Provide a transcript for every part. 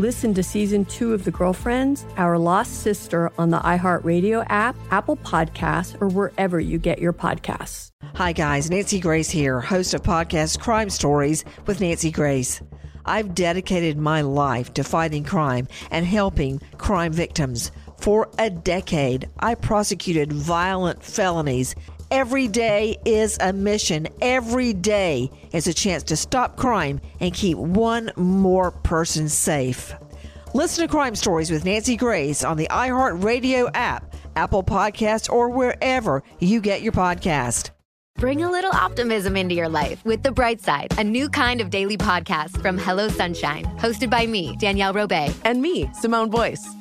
Listen to season two of The Girlfriends, Our Lost Sister on the iHeartRadio app, Apple Podcasts, or wherever you get your podcasts. Hi, guys. Nancy Grace here, host of podcast Crime Stories with Nancy Grace. I've dedicated my life to fighting crime and helping crime victims. For a decade, I prosecuted violent felonies. Every day is a mission. Every day is a chance to stop crime and keep one more person safe. Listen to Crime Stories with Nancy Grace on the iHeartRadio app, Apple Podcasts, or wherever you get your podcast. Bring a little optimism into your life with The Bright Side, a new kind of daily podcast from Hello Sunshine, hosted by me, Danielle Robay. And me, Simone Boyce.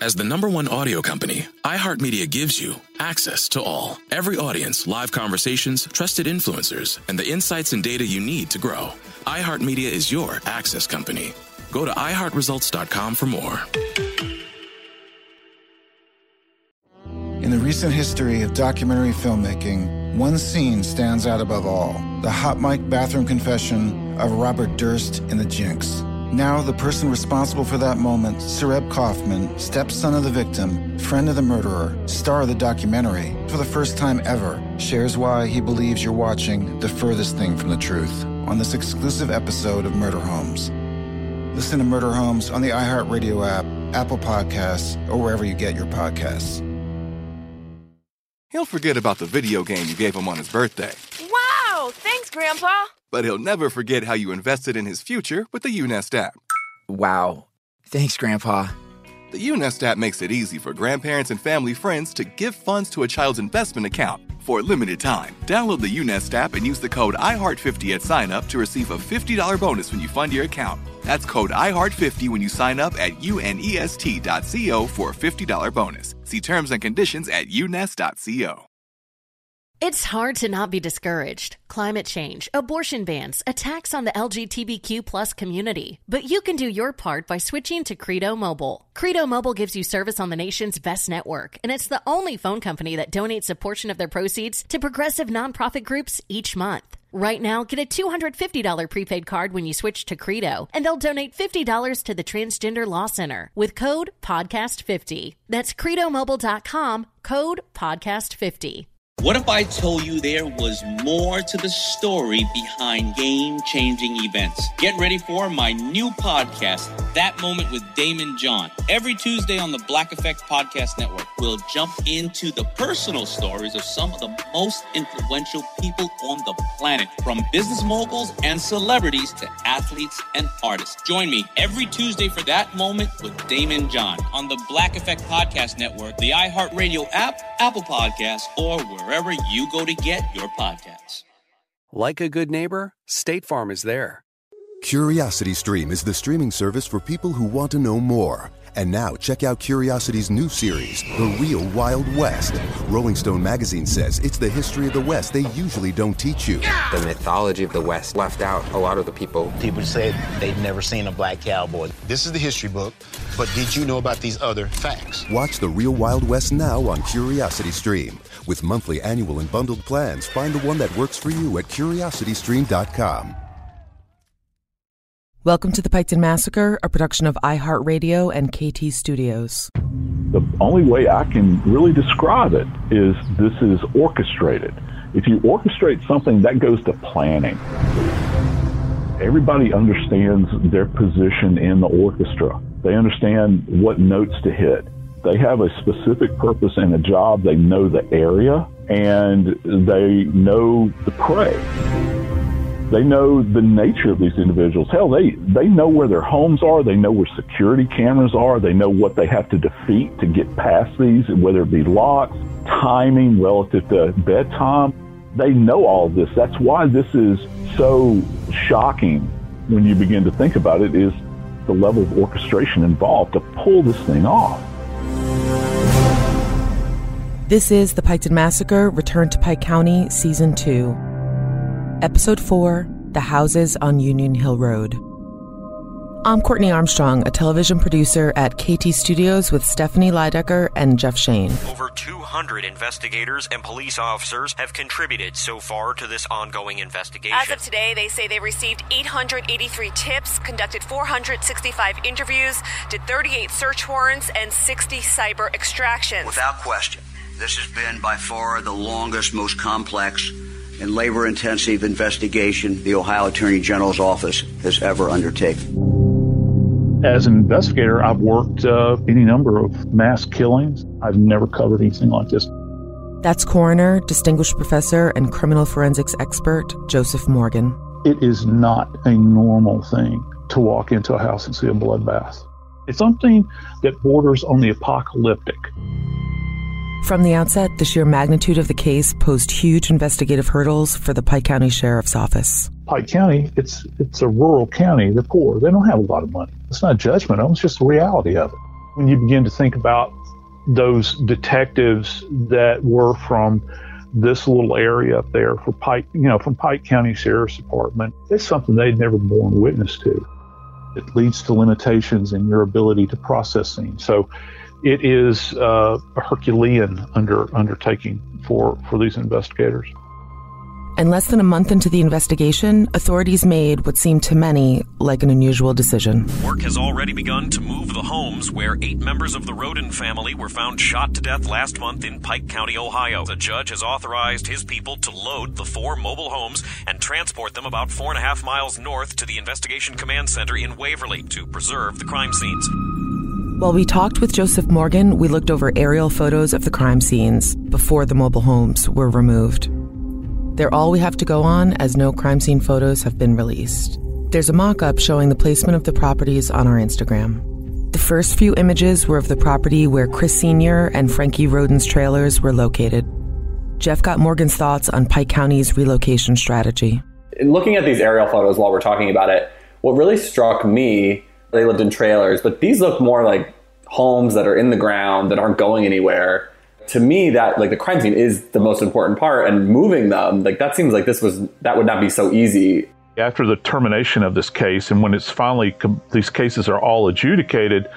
As the number one audio company, iHeartMedia gives you access to all. Every audience, live conversations, trusted influencers, and the insights and data you need to grow. iHeartMedia is your access company. Go to iHeartResults.com for more. In the recent history of documentary filmmaking, one scene stands out above all the hot mic bathroom confession of Robert Durst in The Jinx. Now, the person responsible for that moment, Sareb Kaufman, stepson of the victim, friend of the murderer, star of the documentary, for the first time ever, shares why he believes you're watching the furthest thing from the truth on this exclusive episode of Murder Homes. Listen to Murder Homes on the iHeartRadio app, Apple Podcasts, or wherever you get your podcasts. He'll forget about the video game you gave him on his birthday. Wow! Thanks, Grandpa! But he'll never forget how you invested in his future with the Unest app. Wow. Thanks, Grandpa. The Unest app makes it easy for grandparents and family friends to give funds to a child's investment account for a limited time. Download the Unest app and use the code IHEART50 at sign up to receive a $50 bonus when you fund your account. That's code IHEART50 when you sign up at unest.co for a $50 bonus. See terms and conditions at unest.co. It's hard to not be discouraged. Climate change, abortion bans, attacks on the LGBTQ plus community. But you can do your part by switching to Credo Mobile. Credo Mobile gives you service on the nation's best network, and it's the only phone company that donates a portion of their proceeds to progressive nonprofit groups each month. Right now, get a $250 prepaid card when you switch to Credo, and they'll donate $50 to the Transgender Law Center with code PODCAST50. That's credomobile.com, code PODCAST50. What if I told you there was more to the story behind game changing events? Get ready for my new podcast, That Moment with Daymond John. Every Tuesday on the Black Effect Podcast Network, we'll jump into the personal stories of some of the most influential people on the planet, from business moguls and celebrities to athletes and artists. Join me every Tuesday for That Moment with Daymond John on the Black Effect Podcast Network, the iHeartRadio app, Apple Podcasts, or wherever you go to get your podcasts. Like a good neighbor, State Farm is there. Curiosity Stream is the streaming service for people who want to know more. And now check out Curiosity's new series, The Real Wild West. Rolling Stone magazine says it's the history of the West they usually don't teach you. The mythology of the West left out a lot of the people. People said they'd never seen a black cowboy. This is the history book, but did you know about these other facts? Watch The Real Wild West now on Curiosity Stream. With monthly, annual, and bundled plans, find the one that works for you at curiositystream.com. Welcome to the Piketon Massacre, a production of iHeartRadio and KT Studios. The only way I can really describe it is this is orchestrated. If you orchestrate something, that goes to planning. Everybody understands their position in the orchestra. They understand what notes to hit. They have a specific purpose and a job. They know the area and they know the prey. They know the nature of these individuals. Hell, they, they know where their homes are. They know where security cameras are. They know what they have to defeat to get past these, whether it be locks, timing relative to bedtime. They know all this. That's why this is so shocking when you begin to think about it is the level of orchestration involved to pull this thing off. This is The Piketon Massacre Return to Pike County, Season 2. Episode 4 The Houses on Union Hill Road. I'm Courtney Armstrong, a television producer at KT Studios with Stephanie Lydecker and Jeff Shane. Over 200 investigators and police officers have contributed so far to this ongoing investigation. As of today, they say they received 883 tips, conducted 465 interviews, did 38 search warrants, and 60 cyber extractions. Without question, this has been by far the longest, most complex, and labor intensive investigation the Ohio Attorney General's office has ever undertaken. As an investigator, I've worked uh, any number of mass killings. I've never covered anything like this. That's coroner, distinguished professor, and criminal forensics expert Joseph Morgan. It is not a normal thing to walk into a house and see a bloodbath. It's something that borders on the apocalyptic. From the outset, the sheer magnitude of the case posed huge investigative hurdles for the Pike County Sheriff's Office. Pike County, it's it's a rural county. They're poor. They don't have a lot of money. It's not judgment. It's just the reality of it. When you begin to think about those detectives that were from this little area up there for Pike, you know, from Pike County Sheriff's Department, it's something they'd never borne witness to. It leads to limitations in your ability to process things. So it is uh, a Herculean under undertaking for, for these investigators. And less than a month into the investigation, authorities made what seemed to many like an unusual decision. Work has already begun to move the homes where eight members of the Rhoden family were found shot to death last month in Pike County, Ohio. The judge has authorized his people to load the four mobile homes and transport them about four and a half miles north to the Investigation Command Center in Waverly to preserve the crime scenes. While we talked with Joseph Morgan, we looked over aerial photos of the crime scenes before the mobile homes were removed. They're all we have to go on as no crime scene photos have been released. There's a mock up showing the placement of the properties on our Instagram. The first few images were of the property where Chris Sr. and Frankie Rhoden's trailers were located. Jeff got Morgan's thoughts on Pike County's relocation strategy. Looking at these aerial photos while we're talking about it, what really struck me they lived in trailers, but these look more like homes that are in the ground that aren't going anywhere. To me, that like the crime scene is the most important part, and moving them like that seems like this was that would not be so easy. After the termination of this case, and when it's finally these cases are all adjudicated,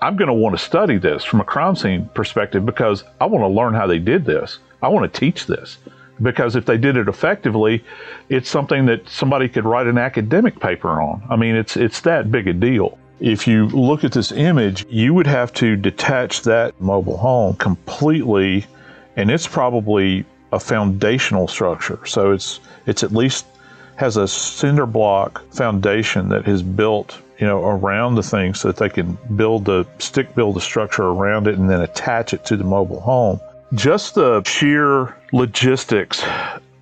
I'm going to want to study this from a crime scene perspective because I want to learn how they did this. I want to teach this because if they did it effectively, it's something that somebody could write an academic paper on. I mean, it's it's that big a deal. If you look at this image, you would have to detach that mobile home completely, and it's probably a foundational structure. So it's it's at least has a cinder block foundation that is built, you know, around the thing so that they can build the stick build the structure around it and then attach it to the mobile home. Just the sheer logistics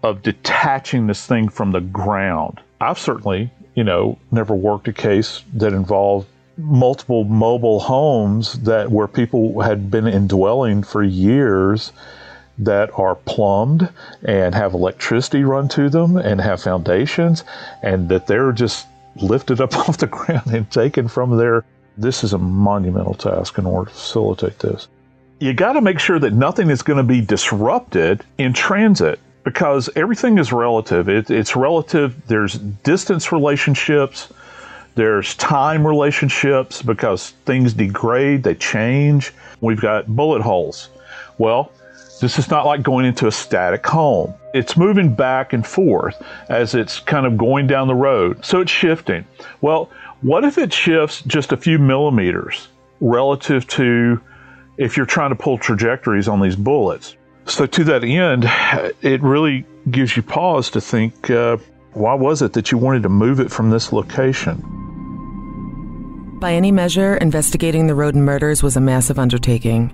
of detaching this thing from the ground. I've certainly, you know, never worked a case that involved multiple mobile homes that where people had been indwelling for years that are plumbed and have electricity run to them and have foundations and that they're just lifted up off the ground and taken from there. This is a monumental task in order to facilitate this. You got to make sure that nothing is going to be disrupted in transit because everything is relative. It, it's relative. There's distance relationships, there's time relationships because things degrade, they change. We've got bullet holes. Well, this is not like going into a static home. It's moving back and forth as it's kind of going down the road. So it's shifting. Well, what if it shifts just a few millimeters relative to if you're trying to pull trajectories on these bullets? So, to that end, it really gives you pause to think uh, why was it that you wanted to move it from this location? By any measure, investigating the Rhoden murders was a massive undertaking.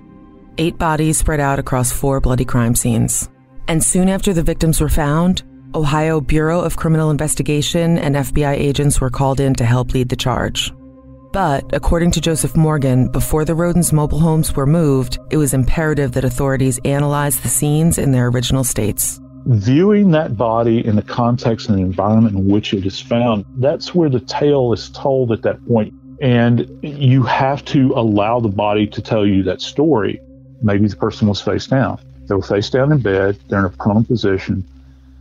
Eight bodies spread out across four bloody crime scenes. And soon after the victims were found, Ohio Bureau of Criminal Investigation and FBI agents were called in to help lead the charge. But according to Joseph Morgan, before the Rhodens' mobile homes were moved, it was imperative that authorities analyze the scenes in their original states. Viewing that body in the context and the environment in which it is found, that's where the tale is told at that point. And you have to allow the body to tell you that story. Maybe the person was face down. They were face down in bed, they're in a prone position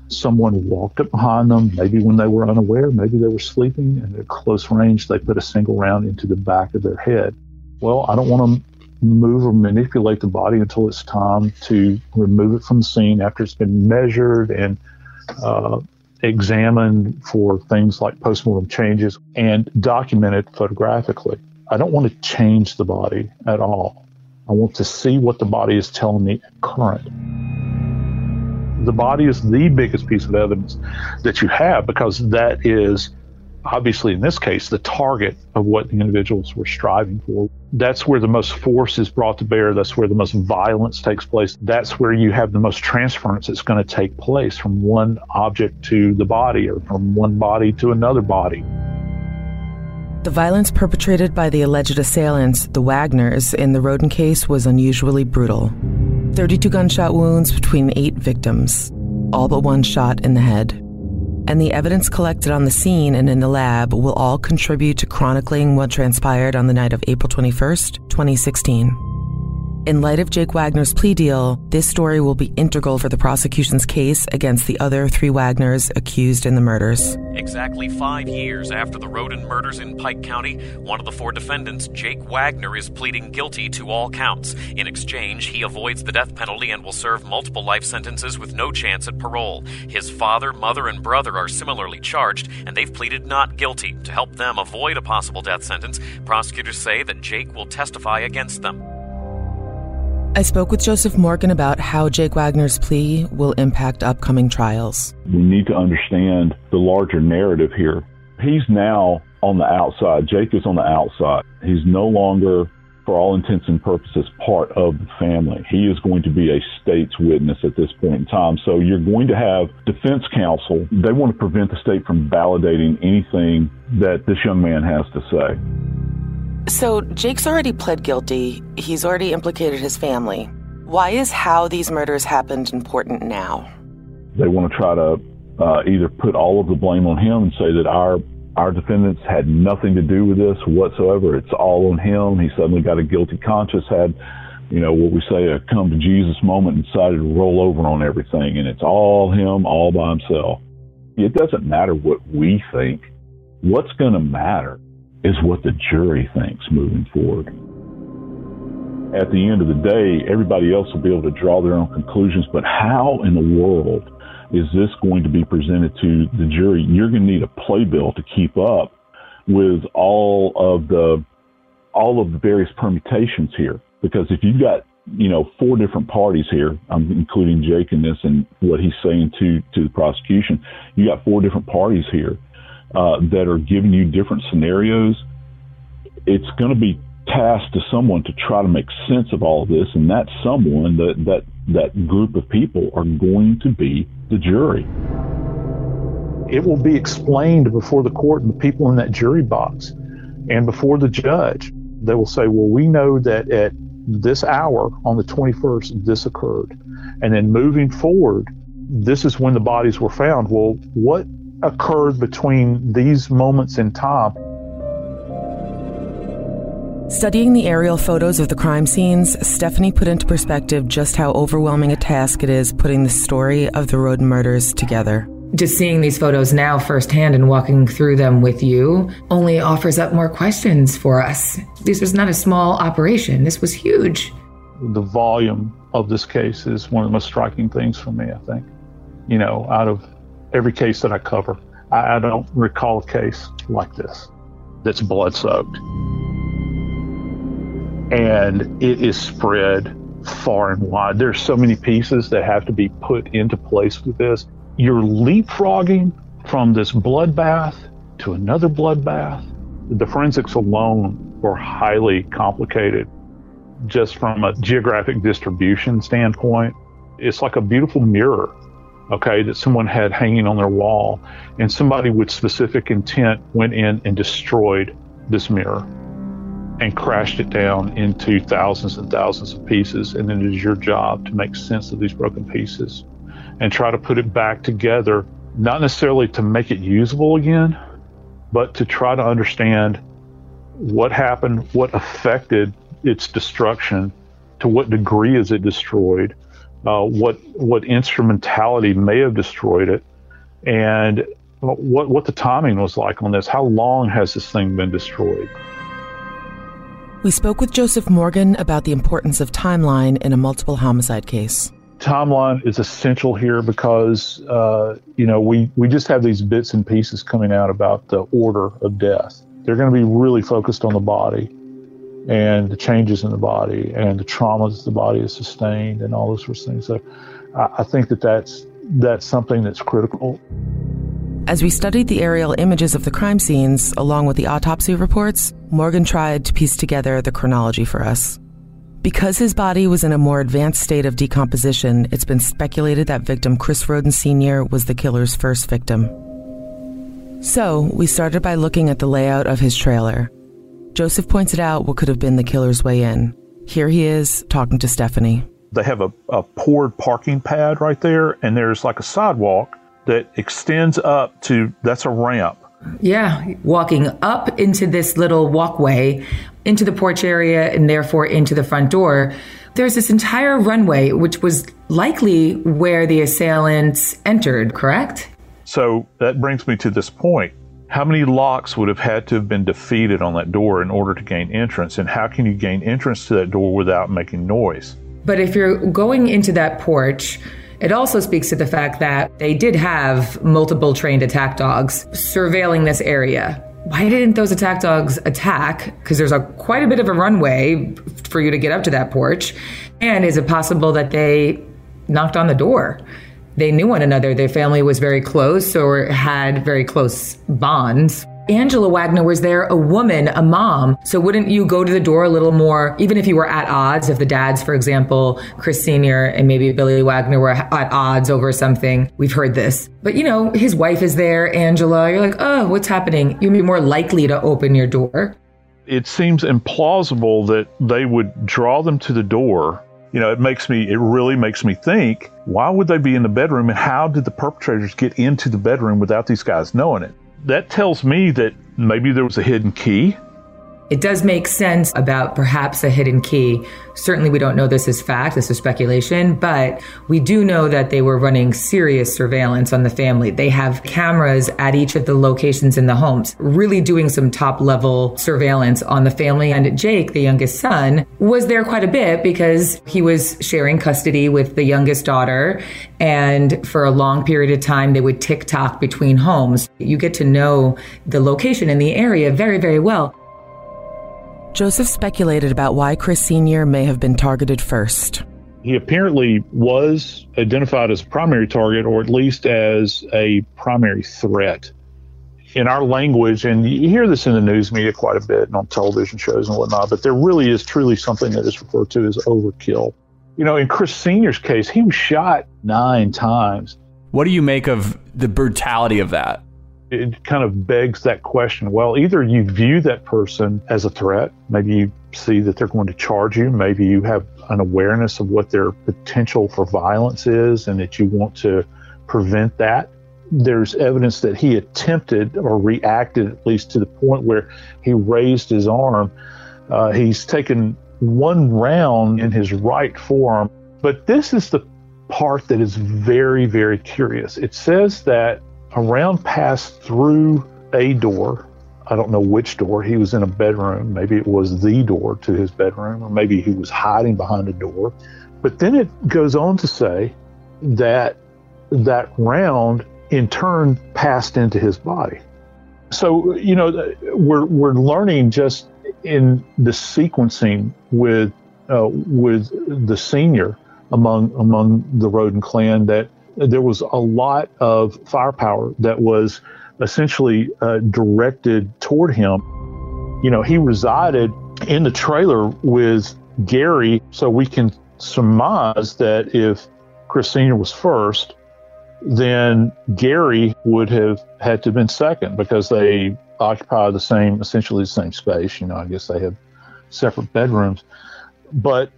someone walked up behind them, maybe when they were unaware, maybe they were sleeping, and at close range, they put a single round into the back of their head. Well, I don't want to move or manipulate the body until it's time to remove it from the scene after it's been measured and uh, examined for things like postmortem changes and documented photographically. I don't want to change the body at all. I want to see what the body is telling me at current the body is the biggest piece of evidence that you have because that is obviously in this case the target of what the individuals were striving for. That's where the most force is brought to bear. That's where the most violence takes place. That's where you have the most transference that's going to take place from one object to the body or from one body to another body. The violence perpetrated by the alleged assailants, the Wagners, in the Rhoden case was unusually brutal. 32 gunshot wounds between eight victims, all but one shot in the head. And the evidence collected on the scene and in the lab will all contribute to chronicling what transpired on the night of April 21st, 2016. In light of Jake Wagner's plea deal, this story will be integral for the prosecution's case against the other three Wagners accused in the murders. Exactly five years after the Rhoden murders in Pike County, one of the four defendants, Jake Wagner, is pleading guilty to all counts. In exchange, he avoids the death penalty and will serve multiple life sentences with no chance at parole. His father, mother, and brother are similarly charged, and they've pleaded not guilty. To help them avoid a possible death sentence, prosecutors say that Jake will testify against them. I spoke with Joseph Morgan about how Jake Wagner's plea will impact upcoming trials. We need to understand the larger narrative here. He's now on the outside. Jake is on the outside. He's no longer, for all intents and purposes, part of the family. He is going to be a state's witness at this point in time. So you're going to have defense counsel. They want to prevent the state from validating anything that this young man has to say. So, Jake's already pled guilty. He's already implicated his family. Why is how these murders happened important now? They want to try to uh, either put all of the blame on him and say that our our defendants had nothing to do with this whatsoever. It's all on him. He suddenly got a guilty conscience, had, you know, what we say a come to Jesus moment and decided to roll over on everything. And it's all him, all by himself. It doesn't matter what we think. What's going to matter is what the jury thinks moving forward. At the end of the day, everybody else will be able to draw their own conclusions, but how in the world is this going to be presented to the jury? You're going to need a playbill to keep up with all of the all of the various permutations here. Because if you've got you know four different parties here, I'm including Jake in this and what he's saying to to the prosecution, you got four different parties here uh, that are giving you different scenarios, it's going to be tasked to someone to try to make sense of all of this, and that someone, that that that group of people, are going to be the jury. It will be explained before the court and the people in that jury box, and before the judge. They will say, "Well, we know that at this hour on the 21st, this occurred, and then moving forward, this is when the bodies were found." Well, what occurred between these moments in time. Studying the aerial photos of the crime scenes, Stephanie put into perspective just how overwhelming a task it is putting the story of the Rhoden murders together. Just seeing these photos now firsthand and walking through them with you only offers up more questions for us. This was not a small operation, this was huge. The volume of this case is one of the most striking things for me, I think. You know, out of every case that I cover. I, I don't recall a case like this that's blood soaked. And it is spread far and wide. There's so many pieces that have to be put into place with this. You're leapfrogging from this bloodbath to another bloodbath. The forensics alone were highly complicated just from a geographic distribution standpoint. It's like a beautiful mirror okay, that someone had hanging on their wall, and somebody with specific intent went in and destroyed this mirror and crashed it down into thousands and thousands of pieces. And then it is your job to make sense of these broken pieces and try to put it back together, not necessarily to make it usable again, but to try to understand what happened, what affected its destruction, to what degree is it destroyed, uh, what what instrumentality may have destroyed it, and what what the timing was like on this. How long has this thing been destroyed? We spoke with Joseph Morgan about the importance of timeline in a multiple homicide case. Timeline is essential here because uh, you know we we just have these bits and pieces coming out about the order of death. They're going to be really focused on the body and the changes in the body and the traumas the body has sustained and all those sorts of things. So I, think that that's that's something that's critical. As we studied the aerial images of the crime scenes along with the autopsy reports, Morgan tried to piece together the chronology for us. Because his body was in a more advanced state of decomposition, it's been speculated that victim Chris Rhoden Sr. was the killer's first victim. So, we started by looking at the layout of his trailer. Joseph pointed out what could have been the killer's way in. Here he is talking to Stephanie. They have a, a poured parking pad right there, and there's like a sidewalk that extends up to that's a ramp. Yeah, walking up into this little walkway into the porch area and therefore into the front door. There's this entire runway, which was likely where the assailants entered, correct? So that brings me to this point. How many locks would have had to have been defeated on that door in order to gain entrance? And how can you gain entrance to that door without making noise? But if you're going into that porch, it also speaks to the fact that they did have multiple trained attack dogs surveilling this area. Why didn't those attack dogs attack? Because there's a quite a bit of a runway for you to get up to that porch. And is it possible that they knocked on the door? They knew one another. Their family was very close or had very close bonds. Angela Wagner was there, a woman, a mom. So wouldn't you go to the door a little more, even if you were at odds, if the dads, for example, Chris Sr. and maybe Billy Wagner were at odds over something? We've heard this. But you know, his wife is there, Angela. You're like, oh, what's happening? You'd be more likely to open your door. It seems implausible that they would draw them to the door you know, it makes me, it really makes me think why would they be in the bedroom and how did the perpetrators get into the bedroom without these guys knowing it? That tells me that maybe there was a hidden key it does make sense about perhaps a hidden key. Certainly, we don't know this is fact, this is speculation, but we do know that they were running serious surveillance on the family. They have cameras at each of the locations in the homes, really doing some top level surveillance on the family. And Jake, the youngest son, was there quite a bit because he was sharing custody with the youngest daughter. And for a long period of time, they would tick tock between homes. You get to know the location in the area very, very well. Joseph speculated about why Chris Sr. may have been targeted first. He apparently was identified as a primary target, or at least as a primary threat. In our language, and you hear this in the news media quite a bit and on television shows and whatnot, but there really is truly something that is referred to as overkill. You know, in Chris Sr.'s case, he was shot nine times. What do you make of the brutality of that? It kind of begs that question. Well, either you view that person as a threat, maybe you see that they're going to charge you, maybe you have an awareness of what their potential for violence is and that you want to prevent that. There's evidence that he attempted or reacted at least to the point where he raised his arm. Uh, he's taken one round in his right forearm. But this is the part that is very, very curious. It says that a round passed through a door. I don't know which door. He was in a bedroom. Maybe it was the door to his bedroom, or maybe he was hiding behind a door. But then it goes on to say that that round in turn passed into his body. So, you know, we're, we're learning just in the sequencing with, uh, with the senior among, among the Rhoden clan that there was a lot of firepower that was essentially uh, directed toward him. You know, he resided in the trailer with Gary, so we can surmise that if Chris Sr. was first, then Gary would have had to have been second because they occupy the same, essentially the same space. You know, I guess they have separate bedrooms. But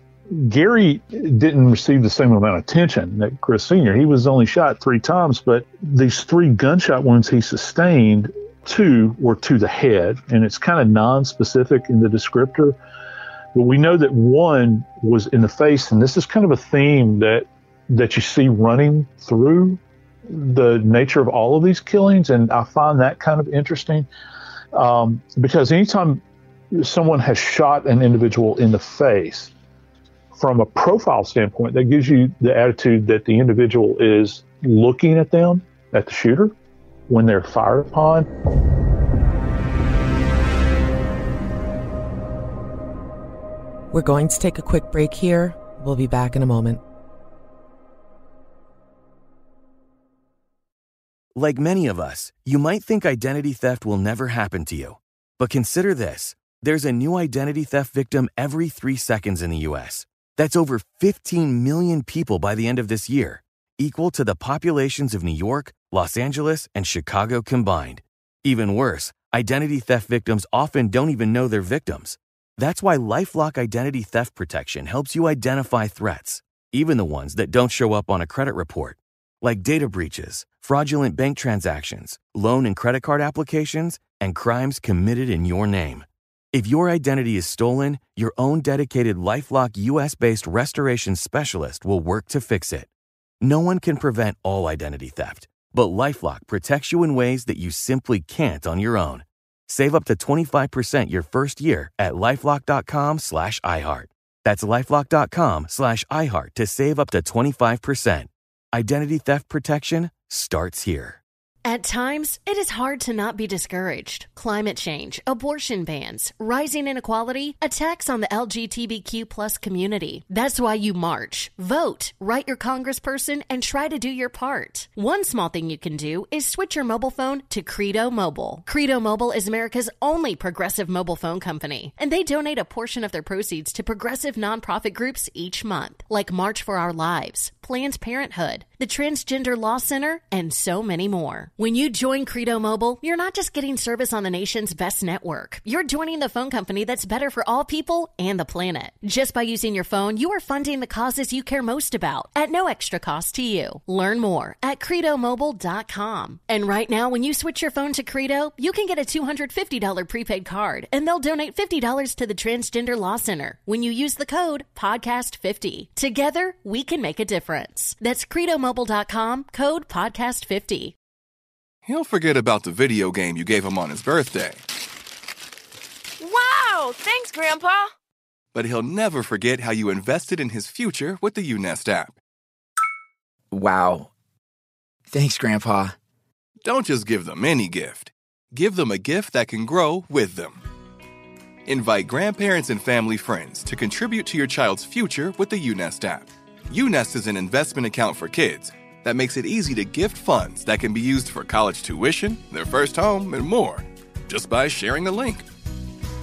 Gary didn't receive the same amount of attention that Chris Sr. He was only shot three times, but these three gunshot wounds he sustained, two were to the head, and it's kind of non-specific in the descriptor. But we know that one was in the face, and this is kind of a theme that that you see running through the nature of all of these killings, and I find that kind of interesting um, because anytime someone has shot an individual in the face, from a profile standpoint, that gives you the attitude that the individual is looking at them, at the shooter, when they're fired upon. We're going to take a quick break here. We'll be back in a moment. Like many of us, you might think identity theft will never happen to you. But consider this there's a new identity theft victim every three seconds in the U.S. That's over 15 million people by the end of this year, equal to the populations of New York, Los Angeles, and Chicago combined. Even worse, identity theft victims often don't even know they're victims. That's why Lifelock Identity Theft Protection helps you identify threats, even the ones that don't show up on a credit report, like data breaches, fraudulent bank transactions, loan and credit card applications, and crimes committed in your name. If your identity is stolen, your own dedicated Lifelock US based restoration specialist will work to fix it. No one can prevent all identity theft, but Lifelock protects you in ways that you simply can't on your own. Save up to 25% your first year at lifelock.com slash iHeart. That's lifelock.com slash iHeart to save up to 25%. Identity theft protection starts here. At times, it is hard to not be discouraged. Climate change, abortion bans, rising inequality, attacks on the LGBTQ plus community. That's why you march, vote, write your congressperson, and try to do your part. One small thing you can do is switch your mobile phone to Credo Mobile. Credo Mobile is America's only progressive mobile phone company, and they donate a portion of their proceeds to progressive nonprofit groups each month, like March for Our Lives, Planned Parenthood, the Transgender Law Center, and so many more. When you join Credo Mobile, you're not just getting service on the nation's best network. You're joining the phone company that's better for all people and the planet. Just by using your phone, you are funding the causes you care most about at no extra cost to you. Learn more at credomobile.com. And right now, when you switch your phone to Credo, you can get a $250 prepaid card, and they'll donate $50 to the Transgender Law Center when you use the code PODCAST50. Together, we can make a difference. That's credomobile.com, code PODCAST50. He'll forget about the video game you gave him on his birthday, Wow! Thanks, Grandpa. but he'll never forget how you invested in his future with the Unest app. Wow. Thanks, Grandpa. Don't just give them any gift. Give them a gift that can grow with them. Invite grandparents and family friends to contribute to your child's future with the Unest app. Unest is an investment account for kids that makes it easy to gift funds that can be used for college tuition, their first home, and more, just by sharing a link.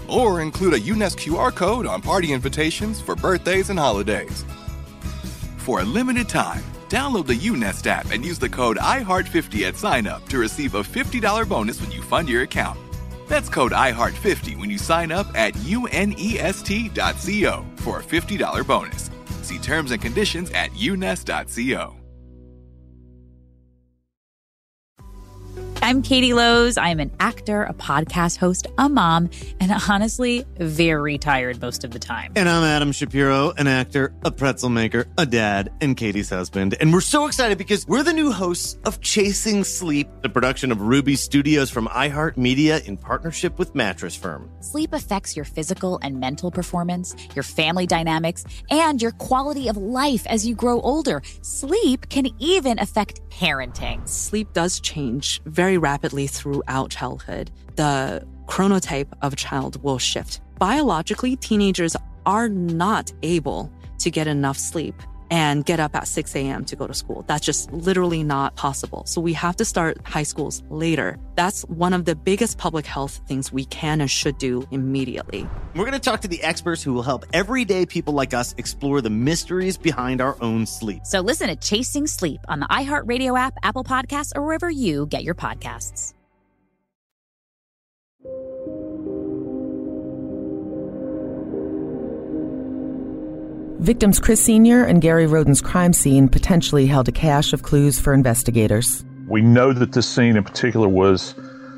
Or include a Unest QR code on party invitations for birthdays and holidays. For a limited time, download the Unest app and use the code IHEART50 at sign up to receive a $50 bonus when you fund your account. That's code IHEART50 when you sign up at unest.co for a $50 bonus. See terms and conditions at unest.co. I'm Katie Lowes. I'm an actor, a podcast host, a mom, and honestly, very tired most of the time. And I'm Adam Shapiro, an actor, a pretzel maker, a dad, and Katie's husband. And we're so excited because we're the new hosts of Chasing Sleep, the production of Ruby Studios from iHeartMedia in partnership with Mattress Firm. Sleep affects your physical and mental performance, your family dynamics, and your quality of life as you grow older. Sleep can even affect parenting. Sleep does change very rapidly throughout childhood. The chronotype of a child will shift. Biologically, teenagers are not able to get enough sleep. And get up at 6 a.m. to go to school. That's just literally not possible. So we have to start high schools later. That's one of the biggest public health things we can and should do immediately. We're going to talk to the experts who will help everyday people like us explore the mysteries behind our own sleep. So listen to Chasing Sleep on the iHeartRadio app, Apple Podcasts, or wherever you get your podcasts. Victims Chris Sr. and Gary Rhoden's crime scene potentially held a cache of clues for investigators. We know that this scene in particular was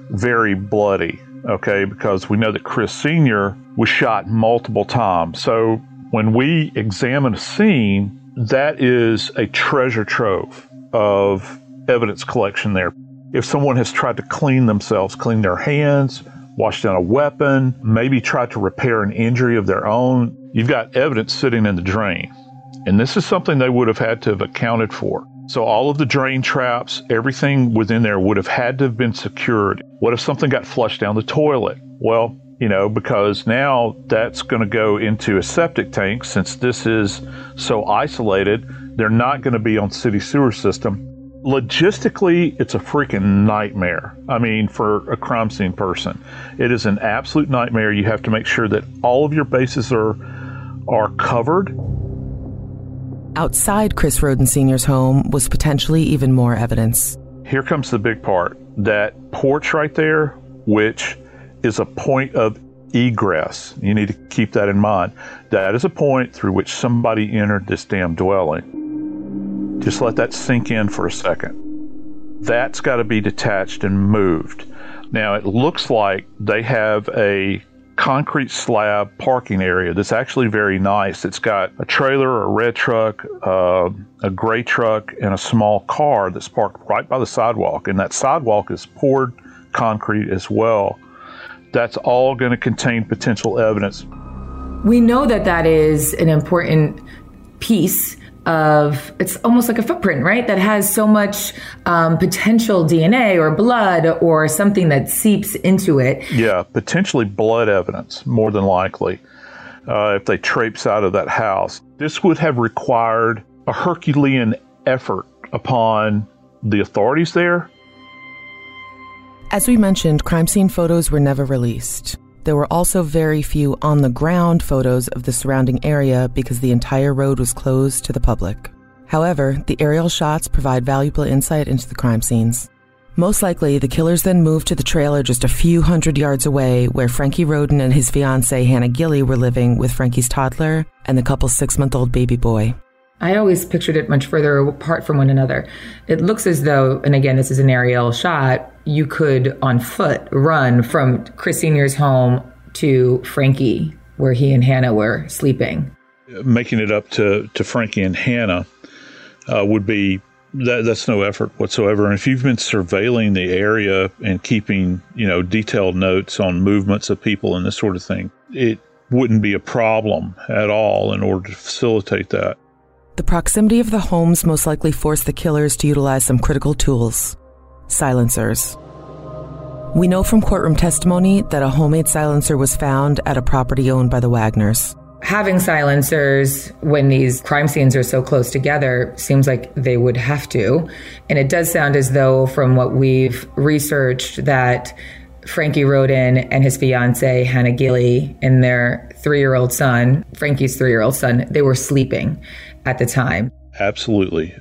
very bloody, okay, because we know that Chris Sr. was shot multiple times. So when we examine a scene, that is a treasure trove of evidence collection there. If someone has tried to clean themselves, clean their hands, wash down a weapon, maybe tried to repair an injury of their own, you've got evidence sitting in the drain. And this is something they would have had to have accounted for. So all of the drain traps, everything within there would have had to have been secured. What if something got flushed down the toilet? Well, you know, because now that's going to go into a septic tank since this is so isolated, they're not going to be on city sewer system. Logistically, it's a freaking nightmare. I mean, for a crime scene person, it is an absolute nightmare. You have to make sure that all of your bases are are covered. Outside Chris Rhoden Sr.'s home was potentially even more evidence. Here comes the big part. That porch right there, which is a point of egress. You need to keep that in mind. That is a point through which somebody entered this damn dwelling. Just let that sink in for a second. That's got to be detached and moved. Now, it looks like they have a concrete slab parking area that's actually very nice. It's got a trailer, a red truck, uh, a gray truck, and a small car that's parked right by the sidewalk. And that sidewalk is poured concrete as well. That's all going to contain potential evidence. We know that that is an important piece of it's almost like a footprint, right? That has so much um, potential DNA or blood or something that seeps into it. Yeah, potentially blood evidence, more than likely, uh, if they traipse out of that house. This would have required a Herculean effort upon the authorities there. As we mentioned, crime scene photos were never released. There were also very few on the ground photos of the surrounding area because the entire road was closed to the public. However, the aerial shots provide valuable insight into the crime scenes. Most likely, the killers then moved to the trailer just a few hundred yards away where Frankie Rhoden and his fiancee Hannah Gilley were living with Frankie's toddler and the couple's six month old baby boy. I always pictured it much further apart from one another. It looks as though, and again, this is an aerial shot, you could on foot run from Chris Sr.'s home to Frankie, where he and Hannah were sleeping. Making it up to, to Frankie and Hannah uh, would be that, that's no effort whatsoever. And if you've been surveilling the area and keeping, you know, detailed notes on movements of people and this sort of thing, it wouldn't be a problem at all in order to facilitate that. The proximity of the homes most likely forced the killers to utilize some critical tools silencers. We know from courtroom testimony that a homemade silencer was found at a property owned by the Wagners. Having silencers when these crime scenes are so close together seems like they would have to. And it does sound as though, from what we've researched, that Frankie Rhoden and his fiancee, Hannah Gilley, and their three year old son, Frankie's three year old son, they were sleeping at the time. Absolutely.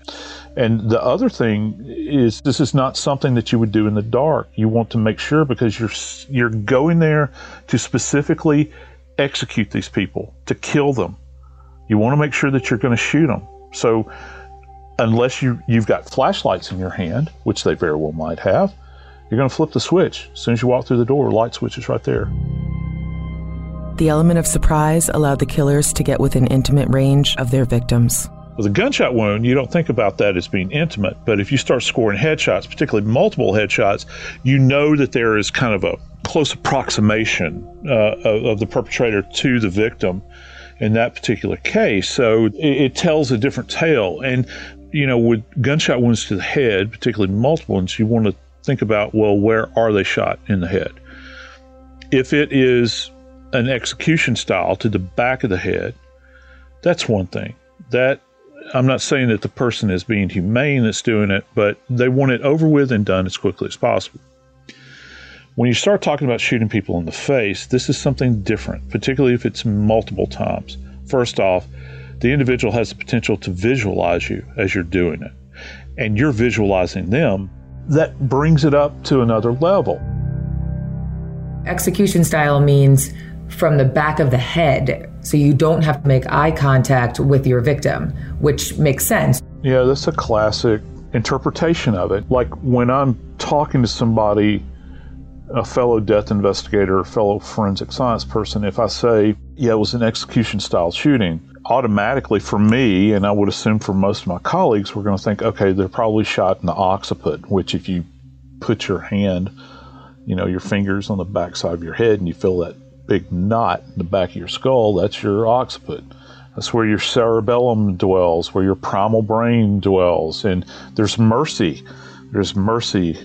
And the other thing is this is not something that you would do in the dark. You want to make sure because you're you're going there to specifically execute these people, to kill them. You want to make sure that you're going to shoot them. So unless you you've got flashlights in your hand, which they very well might have, you're going to flip the switch. As soon as you walk through the door, light switch is right there. The element of surprise allowed the killers to get within intimate range of their victims. With a gunshot wound, you don't think about that as being intimate, but if you start scoring headshots, particularly multiple headshots, you know that there is kind of a close approximation uh, of, of, the perpetrator to the victim in that particular case. So it, it tells a different tale. And, you know, with gunshot wounds to the head, particularly multiple ones, you want to think about, well, where are they shot in the head? If it is an execution style to the back of the head, that's one thing. That I'm not saying that the person is being humane that's doing it, but they want it over with and done as quickly as possible. When you start talking about shooting people in the face, this is something different, particularly if it's multiple times. First off, the individual has the potential to visualize you as you're doing it, and you're visualizing them. That brings it up to another level. Execution style means from the back of the head, so you don't have to make eye contact with your victim, which makes sense. Yeah, that's a classic interpretation of it. Like when I'm talking to somebody, a fellow death investigator, a fellow forensic science person, if I say, yeah, it was an execution style shooting, automatically for me, and I would assume for most of my colleagues, we're going to think, okay, they're probably shot in the occiput, which if you put your hand, you know, your fingers on the backside of your head and you feel that big knot in the back of your skull, that's your occiput. That's where your cerebellum dwells, where your primal brain dwells. And there's mercy. There's mercy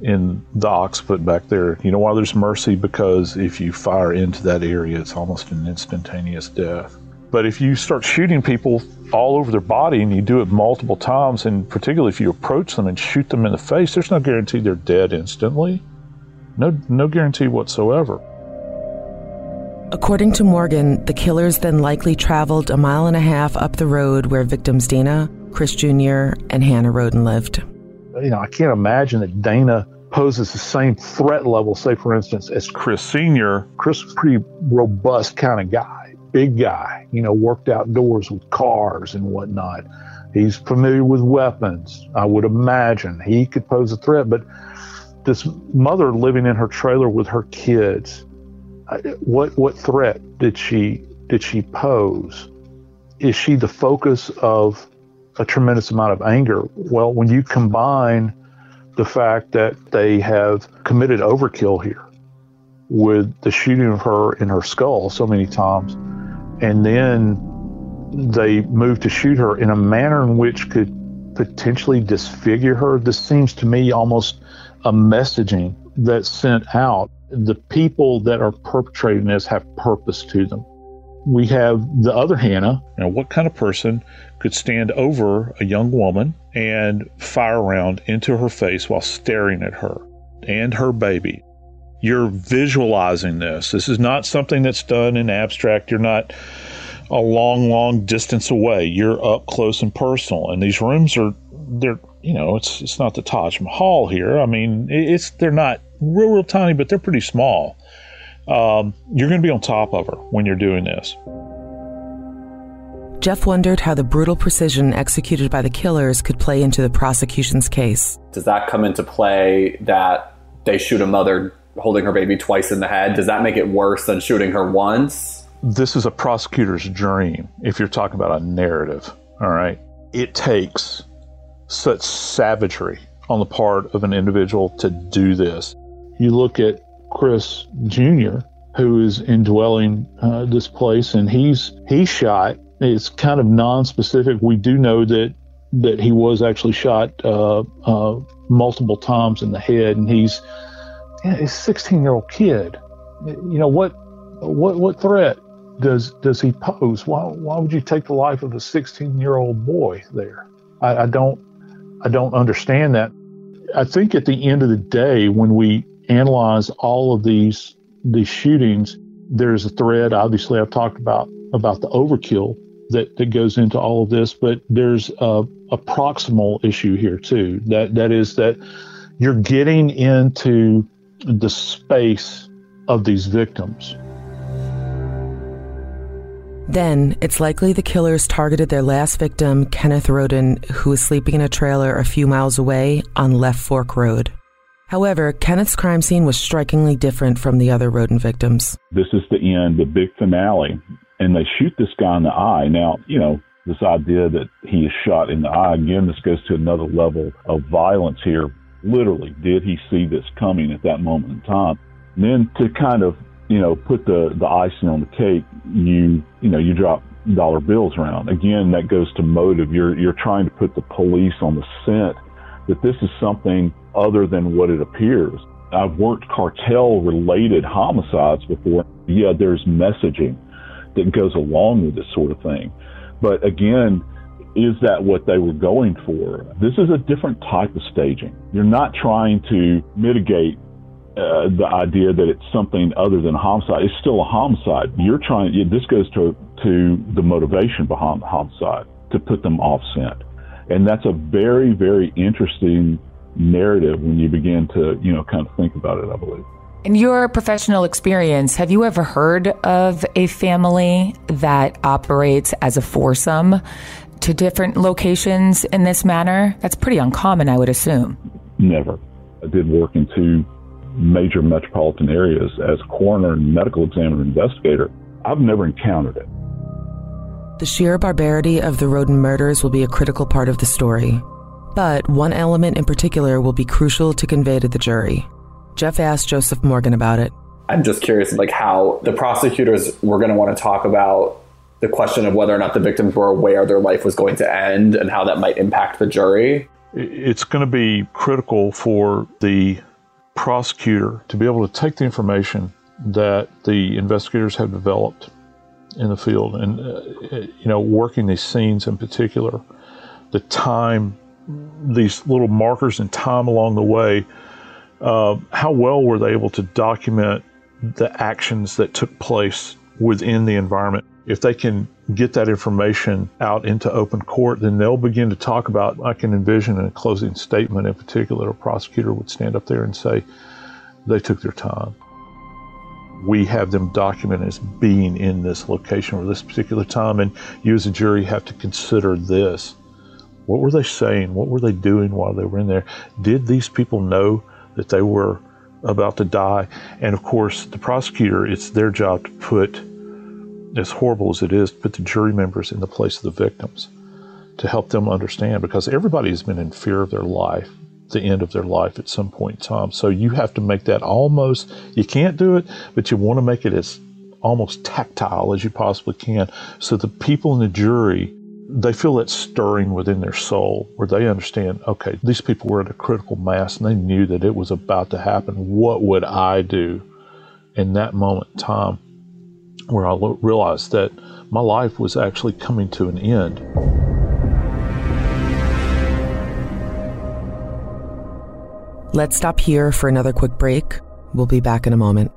in the occiput back there. You know why there's mercy? Because if you fire into that area, it's almost an instantaneous death. But if you start shooting people all over their body and you do it multiple times, and particularly if you approach them and shoot them in the face, there's no guarantee they're dead instantly. No, no guarantee whatsoever. According to Morgan, the killers then likely traveled a mile and a half up the road where victims Dana, Chris Jr., and Hannah Rhoden lived. You know, I can't imagine that Dana poses the same threat level, say, for instance, as Chris Sr. Chris is a pretty robust kind of guy, big guy, you know, worked outdoors with cars and whatnot. He's familiar with weapons. I would imagine he could pose a threat, but this mother living in her trailer with her kids, what what threat did she did she pose? Is she the focus of a tremendous amount of anger? Well, when you combine the fact that they have committed overkill here with the shooting of her in her skull so many times, and then they move to shoot her in a manner in which could potentially disfigure her. This seems to me almost a messaging that's sent out the people that are perpetrating this have purpose to them. We have the other Hannah. Now, what kind of person could stand over a young woman and fire around into her face while staring at her and her baby? You're visualizing this. This is not something that's done in abstract. You're not a long, long distance away. You're up close and personal. And these rooms are, they're, you know, it's it's not the Taj Mahal here. I mean, it's they're not real, real tiny, but they're pretty small. Um, you're going to be on top of her when you're doing this. Jeff wondered how the brutal precision executed by the killers could play into the prosecution's case. Does that come into play that they shoot a mother holding her baby twice in the head? Does that make it worse than shooting her once? This is a prosecutor's dream if you're talking about a narrative, all right? It takes such savagery on the part of an individual to do this. You look at Chris Jr., who is indwelling uh, this place, and he's he's shot. It's kind of non-specific. We do know that that he was actually shot uh, uh, multiple times in the head, and he's yeah, a 16-year-old kid. You know what what what threat does does he pose? Why why would you take the life of a 16-year-old boy there? I, I don't I don't understand that. I think at the end of the day, when we analyze all of these these shootings, there's a thread. Obviously, I've talked about about the overkill that, that goes into all of this, but there's a, a proximal issue here too. That that is that you're getting into the space of these victims. Then it's likely the killers targeted their last victim, Kenneth Rhoden, who was sleeping in a trailer a few miles away on Left Fork Road. However, Kenneth's crime scene was strikingly different from the other Rhoden victims. This is the end, the big finale, and they shoot this guy in the eye. Now, you know, this idea that he is shot in the eye, again, this goes to another level of violence here. Literally, did he see this coming at that moment in time? And then to kind of, you know, put the, the icing on the cake, you, you know, you drop dollar bills around. Again, that goes to motive. You're, you're trying to put the police on the scent that this is something other than what it appears. I've worked cartel related homicides before. Yeah, there's messaging that goes along with this sort of thing. But again, is that what they were going for? This is a different type of staging. You're not trying to mitigate uh, the idea that it's something other than homicide. It's still a homicide. You're trying. This goes to to the motivation behind the homicide to put them off scent, and that's a very very interesting narrative when you begin to you know kind of think about it. I believe. In your professional experience, have you ever heard of a family that operates as a foursome to different locations in this manner? That's pretty uncommon, I would assume. Never. I did work in two major metropolitan areas as coroner and medical examiner investigator. I've never encountered it. The sheer barbarity of the Rhoden murders will be a critical part of the story. But one element in particular will be crucial to convey to the jury. Jeff asked Joseph Morgan about it. I'm just curious, like how the prosecutors were going to want to talk about the question of whether or not the victims were aware their life was going to end and how that might impact the jury. It's going to be critical for the prosecutor to be able to take the information that the investigators have developed in the field and, uh, you know, working these scenes in particular, the time, these little markers in time along the way uh, how well were they able to document the actions that took place within the environment? If they can get that information out into open court, then they'll begin to talk about. I can envision in a closing statement, in particular, a prosecutor would stand up there and say, they took their time. We have them documented as being in this location or this particular time, and you as a jury have to consider this. What were they saying? What were they doing while they were in there? Did these people know that they were about to die. And of course, the prosecutor, it's their job to put, as horrible as it is, to put the jury members in the place of the victims to help them understand because everybody has been in fear of their life, the end of their life at some point in time. So you have to make that almost, you can't do it, but you want to make it as almost tactile as you possibly can so the people in the jury they feel that stirring within their soul where they understand, okay, these people were at a critical mass and they knew that it was about to happen. What would I do in that moment in time where I realized that my life was actually coming to an end? Let's stop here for another quick break. We'll be back in a moment.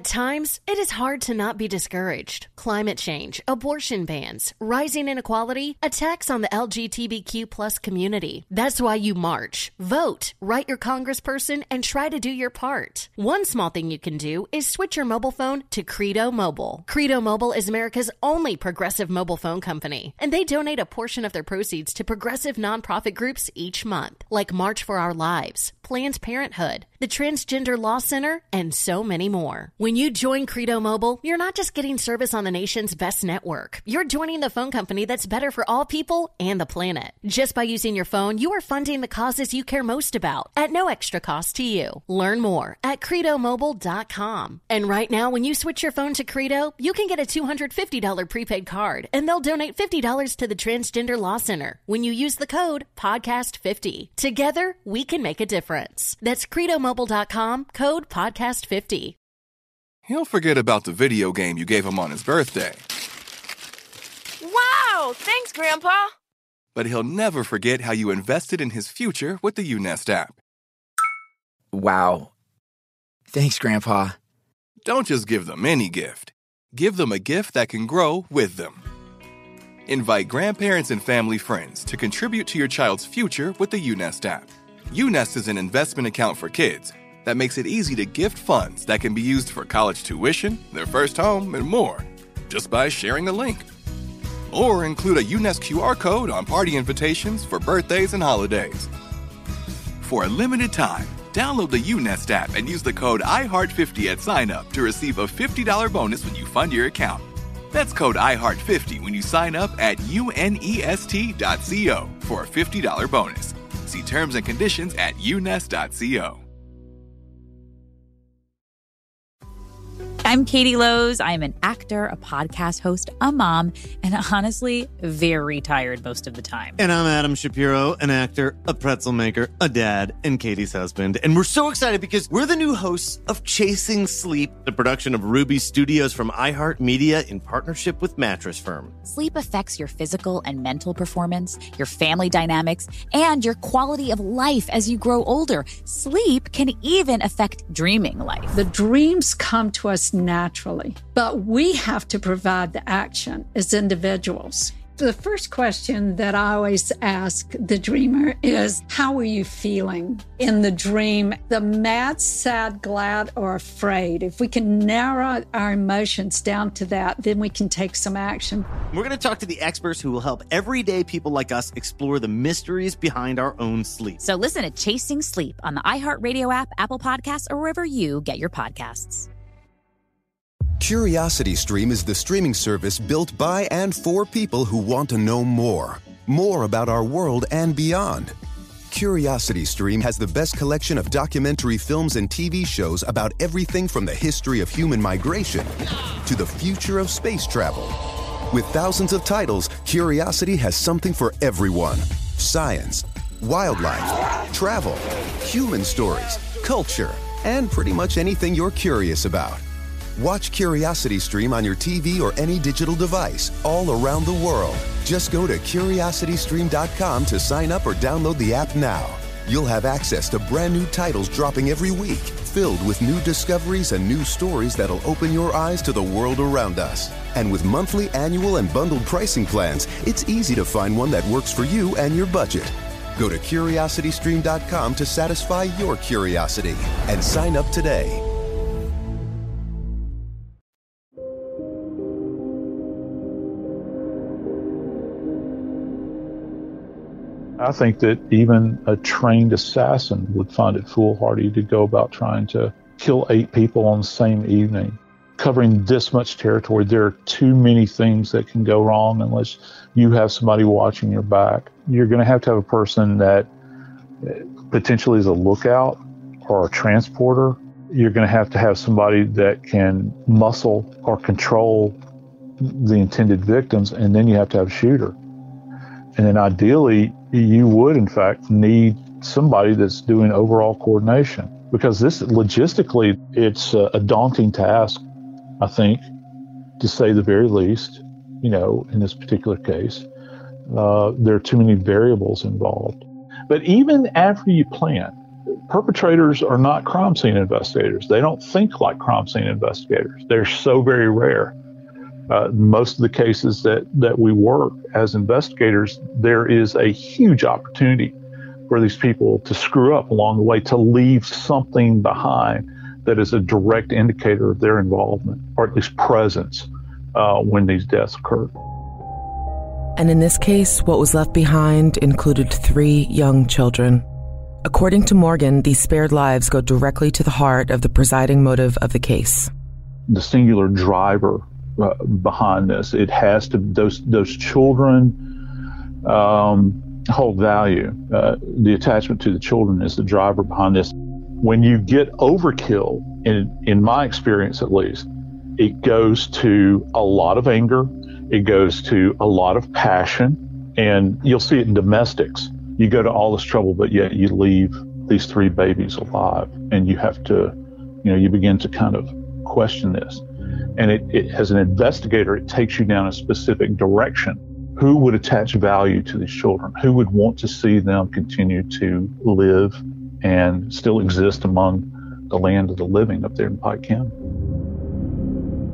At times, it is hard to not be discouraged. Climate change, abortion bans, rising inequality, attacks on the LGBTQ plus community. That's why you march, vote, write your congressperson, and try to do your part. One small thing you can do is switch your mobile phone to Credo Mobile. Credo Mobile is America's only progressive mobile phone company, and they donate a portion of their proceeds to progressive nonprofit groups each month, like March for Our Lives, Planned Parenthood, the Transgender Law Center, and so many more. When you join Credo Mobile, you're not just getting service on the nation's best network. You're joining the phone company that's better for all people and the planet. Just by using your phone, you are funding the causes you care most about at no extra cost to you. Learn more at credomobile.com. And right now, when you switch your phone to Credo, you can get a $250 prepaid card and they'll donate $50 to the Transgender Law Center when you use the code PODCAST50. Together, we can make a difference. That's credomobile.com, code PODCAST50. He'll forget about the video game you gave him on his birthday. Wow! Thanks, Grandpa! But he'll never forget how you invested in his future with the UNest app. Wow. Thanks, Grandpa. Don't just give them any gift. Give them a gift that can grow with them. Invite grandparents and family friends to contribute to your child's future with the UNest app. UNest is an investment account for kids that makes it easy to gift funds that can be used for college tuition, their first home, and more, just by sharing a link. Or include a UNest QR code on party invitations for birthdays and holidays. For a limited time, download the UNest app and use the code IHEART50 at sign up to receive a $50 bonus when you fund your account. That's code IHEART50 when you sign up at unest.co for a $50 bonus. See terms and conditions at unest.co. I'm Katie Lowes. I'm an actor, a podcast host, a mom, and honestly, very tired most of the time. And I'm Adam Shapiro, an actor, a pretzel maker, a dad, and Katie's husband. And we're so excited because we're the new hosts of Chasing Sleep, the production of Ruby Studios from iHeartMedia in partnership with Mattress Firm. Sleep affects your physical and mental performance, your family dynamics, and your quality of life as you grow older. Sleep can even affect dreaming life. The dreams come to us naturally, but we have to provide the action as individuals. The first question that I always ask the dreamer is How are you feeling in the dream? The mad, sad, glad, or afraid. If we can narrow our emotions down to that, then we can take some action. We're going to talk to the experts who will help everyday people like us explore the mysteries behind our own sleep. So listen to Chasing Sleep on the iHeartRadio app, Apple Podcasts, or wherever you get your podcasts. Curiosity Stream is the streaming service built by and for people who want to know more. More about our world and beyond. Curiosity Stream has the best collection of documentary films and TV shows about everything from the history of human migration to the future of space travel. With thousands of titles, Curiosity has something for everyone science, wildlife, travel, human stories, culture, and pretty much anything you're curious about. Watch Curiosity Stream on your TV or any digital device all around the world. Just go to curiositystream.com to sign up or download the app now. You'll have access to brand new titles dropping every week, filled with new discoveries and new stories that'll open your eyes to the world around us. And with monthly, annual, and bundled pricing plans, it's easy to find one that works for you and your budget. Go to curiositystream.com to satisfy your curiosity and sign up today. I think that even a trained assassin would find it foolhardy to go about trying to kill eight people on the same evening. Covering this much territory, there are too many things that can go wrong unless you have somebody watching your back. You're going to have to have a person that uh, potentially is a lookout or a transporter. You're going to have to have somebody that can muscle or control the intended victims, and then you have to have a shooter. And then ideally, you would, in fact, need somebody that's doing overall coordination because this logistically, it's a, daunting task, I think, to say the very least. You know, in this particular case, uh, there are too many variables involved. But even after you plan, perpetrators are not crime scene investigators. They don't think like crime scene investigators. They're so very rare. Uh, most of the cases that, that we work as investigators, there is a huge opportunity for these people to screw up along the way, to leave something behind that is a direct indicator of their involvement or at least presence uh, when these deaths occur. And in this case, what was left behind included three young children. According to Morgan, these spared lives go directly to the heart of the presiding motive of the case. The singular driver uh, behind this. It has to those those children um, hold value. Uh, the attachment to the children is the driver behind this. When you get overkill, in in my experience at least, it goes to a lot of anger. It goes to a lot of passion, and you'll see it in domestics. You go to all this trouble, but yet you leave these three babies alive, and you have to, you know, you begin to kind of question this. And it, it, as an investigator, it takes you down a specific direction. Who would attach value to these children? Who would want to see them continue to live and still exist among the land of the living up there in Pike County?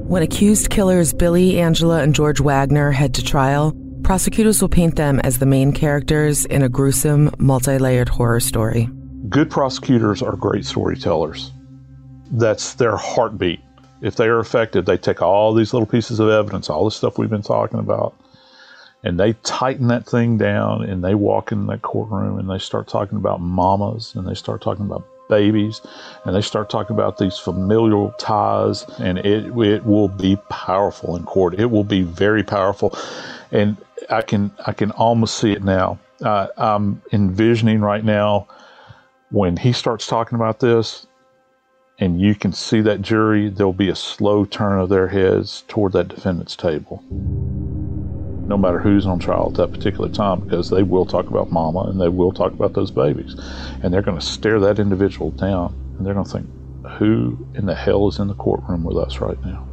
When accused killers Billy, Angela, and George Wagner head to trial, prosecutors will paint them as the main characters in a gruesome, multi layered horror story. Good prosecutors are great storytellers. That's their heartbeat if they are effective, they take all these little pieces of evidence, all the stuff we've been talking about, and they tighten that thing down and they walk in that courtroom and they start talking about mamas and they start talking about babies and they start talking about these familial ties and it it will be powerful in court. It will be very powerful. And I can I can almost see it now. Uh, I'm envisioning right now when he starts talking about this and you can see that jury, there'll be a slow turn of their heads toward that defendant's table. No matter who's on trial at that particular time, because they will talk about mama and they will talk about those babies. And they're going to stare that individual down and they're going to think, who in the hell is in the courtroom with us right now?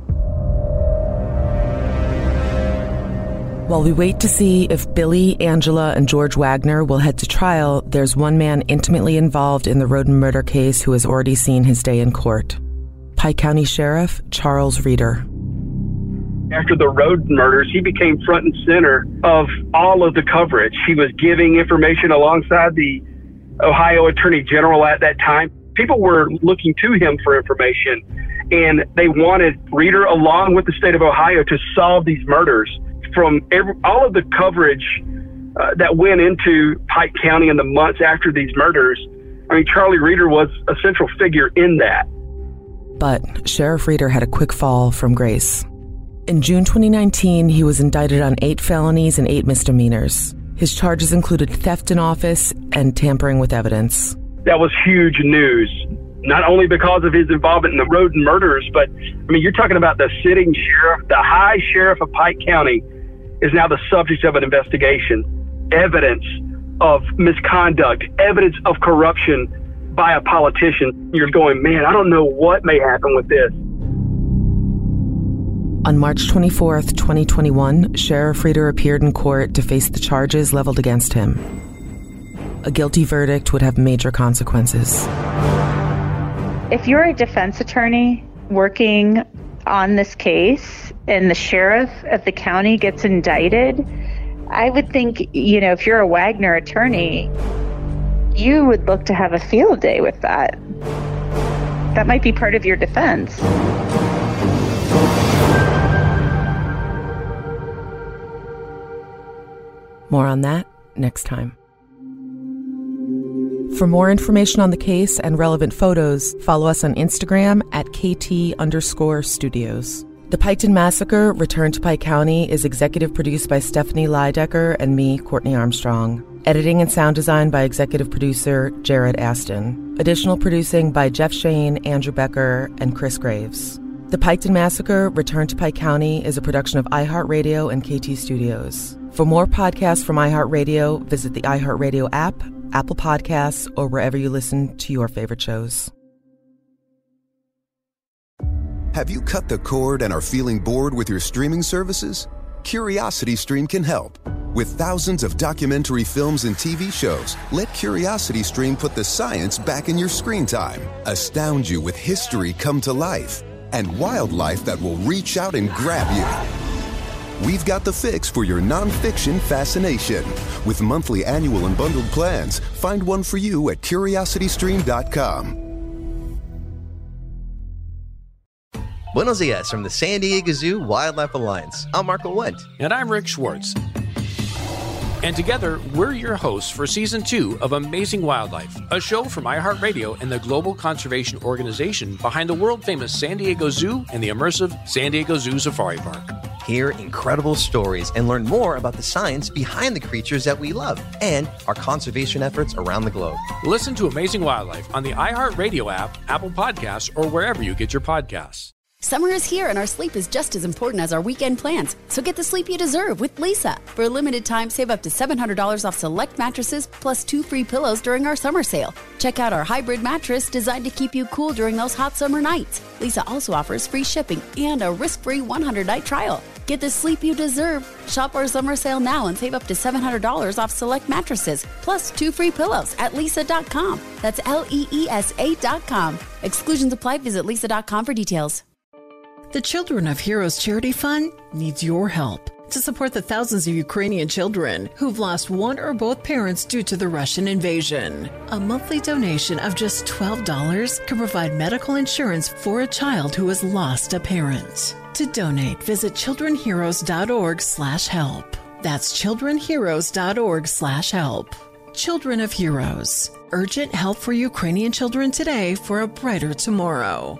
While we wait to see if Billy, Angela, and George Wagner will head to trial, there's one man intimately involved in the Rhoden murder case who has already seen his day in court. Pike County Sheriff Charles Reader. After the Rhoden murders, he became front and center of all of the coverage. He was giving information alongside the Ohio Attorney General at that time. People were looking to him for information, and they wanted Reader, along with the state of Ohio, to solve these murders from every, all of the coverage uh, that went into Pike County in the months after these murders. I mean, Charlie Reader was a central figure in that. But Sheriff Reader had a quick fall from grace. In June 2019, he was indicted on eight felonies and eight misdemeanors. His charges included theft in office and tampering with evidence. That was huge news, not only because of his involvement in the Rhoden murders, but I mean, you're talking about the sitting sheriff, the high sheriff of Pike County, is now the subject of an investigation. Evidence of misconduct, evidence of corruption by a politician. You're going, man, I don't know what may happen with this. On March 24th, 2021, Sheriff Reader appeared in court to face the charges leveled against him. A guilty verdict would have major consequences. If you're a defense attorney working on this case and the sheriff of the county gets indicted, I would think, you know, if you're a Wagner attorney, you would look to have a field day with that. That might be part of your defense. More on that next time. For more information on the case and relevant photos, follow us on Instagram at KT underscore studios. The Piketon Massacre Return to Pike County is executive produced by Stephanie Lydecker and me, Courtney Armstrong. Editing and sound design by executive producer Jared Aston. Additional producing by Jeff Shane, Andrew Becker, and Chris Graves. The Piketon Massacre Return to Pike County is a production of iHeartRadio and KT Studios. For more podcasts from iHeartRadio, visit the iHeartRadio app, Apple Podcasts, or wherever you listen to your favorite shows. Have you cut the cord and are feeling bored with your streaming services? Curiosity Stream can help. With thousands of documentary films and TV shows, let Curiosity Stream put the science back in your screen time, astound you with history come to life, and wildlife that will reach out and grab you. We've got the fix for your nonfiction fascination. With monthly, annual, and bundled plans, find one for you at curiositystream.com. Buenos dias from the San Diego Zoo Wildlife Alliance. I'm Marco Wendt. And I'm Rick Schwartz. And together, we're your hosts for season two of Amazing Wildlife, a show from iHeartRadio and the global conservation organization behind the world famous San Diego Zoo and the immersive San Diego Zoo Safari Park. Hear incredible stories and learn more about the science behind the creatures that we love and our conservation efforts around the globe. Listen to Amazing Wildlife on the iHeartRadio app, Apple Podcasts, or wherever you get your podcasts. Summer is here and our sleep is just as important as our weekend plans. So get the sleep you deserve with Lisa. For a limited time, save up to $700 off select mattresses plus two free pillows during our summer sale. Check out our hybrid mattress designed to keep you cool during those hot summer nights. Lisa also offers free shipping and a risk-free 100-night trial. Get the sleep you deserve. Shop our summer sale now and save up to $700 off select mattresses, plus two free pillows at leesa.com. That's L E E S A.com. Exclusions apply. Visit leesa.com for details. The Children of Heroes Charity Fund needs your help to support the thousands of Ukrainian children who've lost one or both parents due to the Russian invasion. A monthly donation of just $12 can provide medical insurance for a child who has lost a parent. To donate, visit childrenheroes.org/help. That's childrenheroes.org/help. Children of Heroes. Urgent help for Ukrainian children today for a brighter tomorrow.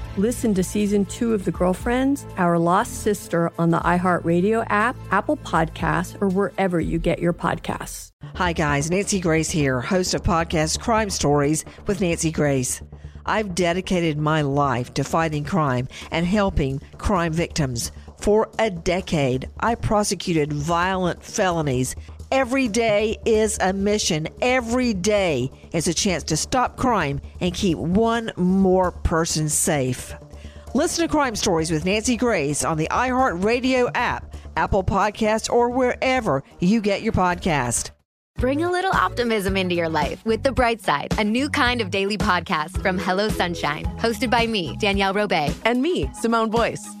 Listen to season two of The Girlfriends, Our Lost Sister on the iHeartRadio app, Apple Podcasts, or wherever you get your podcasts. Hi, guys. Nancy Grace here, host of podcast Crime Stories with Nancy Grace. I've dedicated my life to fighting crime and helping crime victims. For a decade, I prosecuted violent felonies. Every day is a mission. Every day is a chance to stop crime and keep one more person safe. Listen to Crime Stories with Nancy Grace on the iHeartRadio app, Apple Podcasts, or wherever you get your podcast. Bring a little optimism into your life with The Bright Side, a new kind of daily podcast from Hello Sunshine, hosted by me, Danielle Robay. And me, Simone Boyce.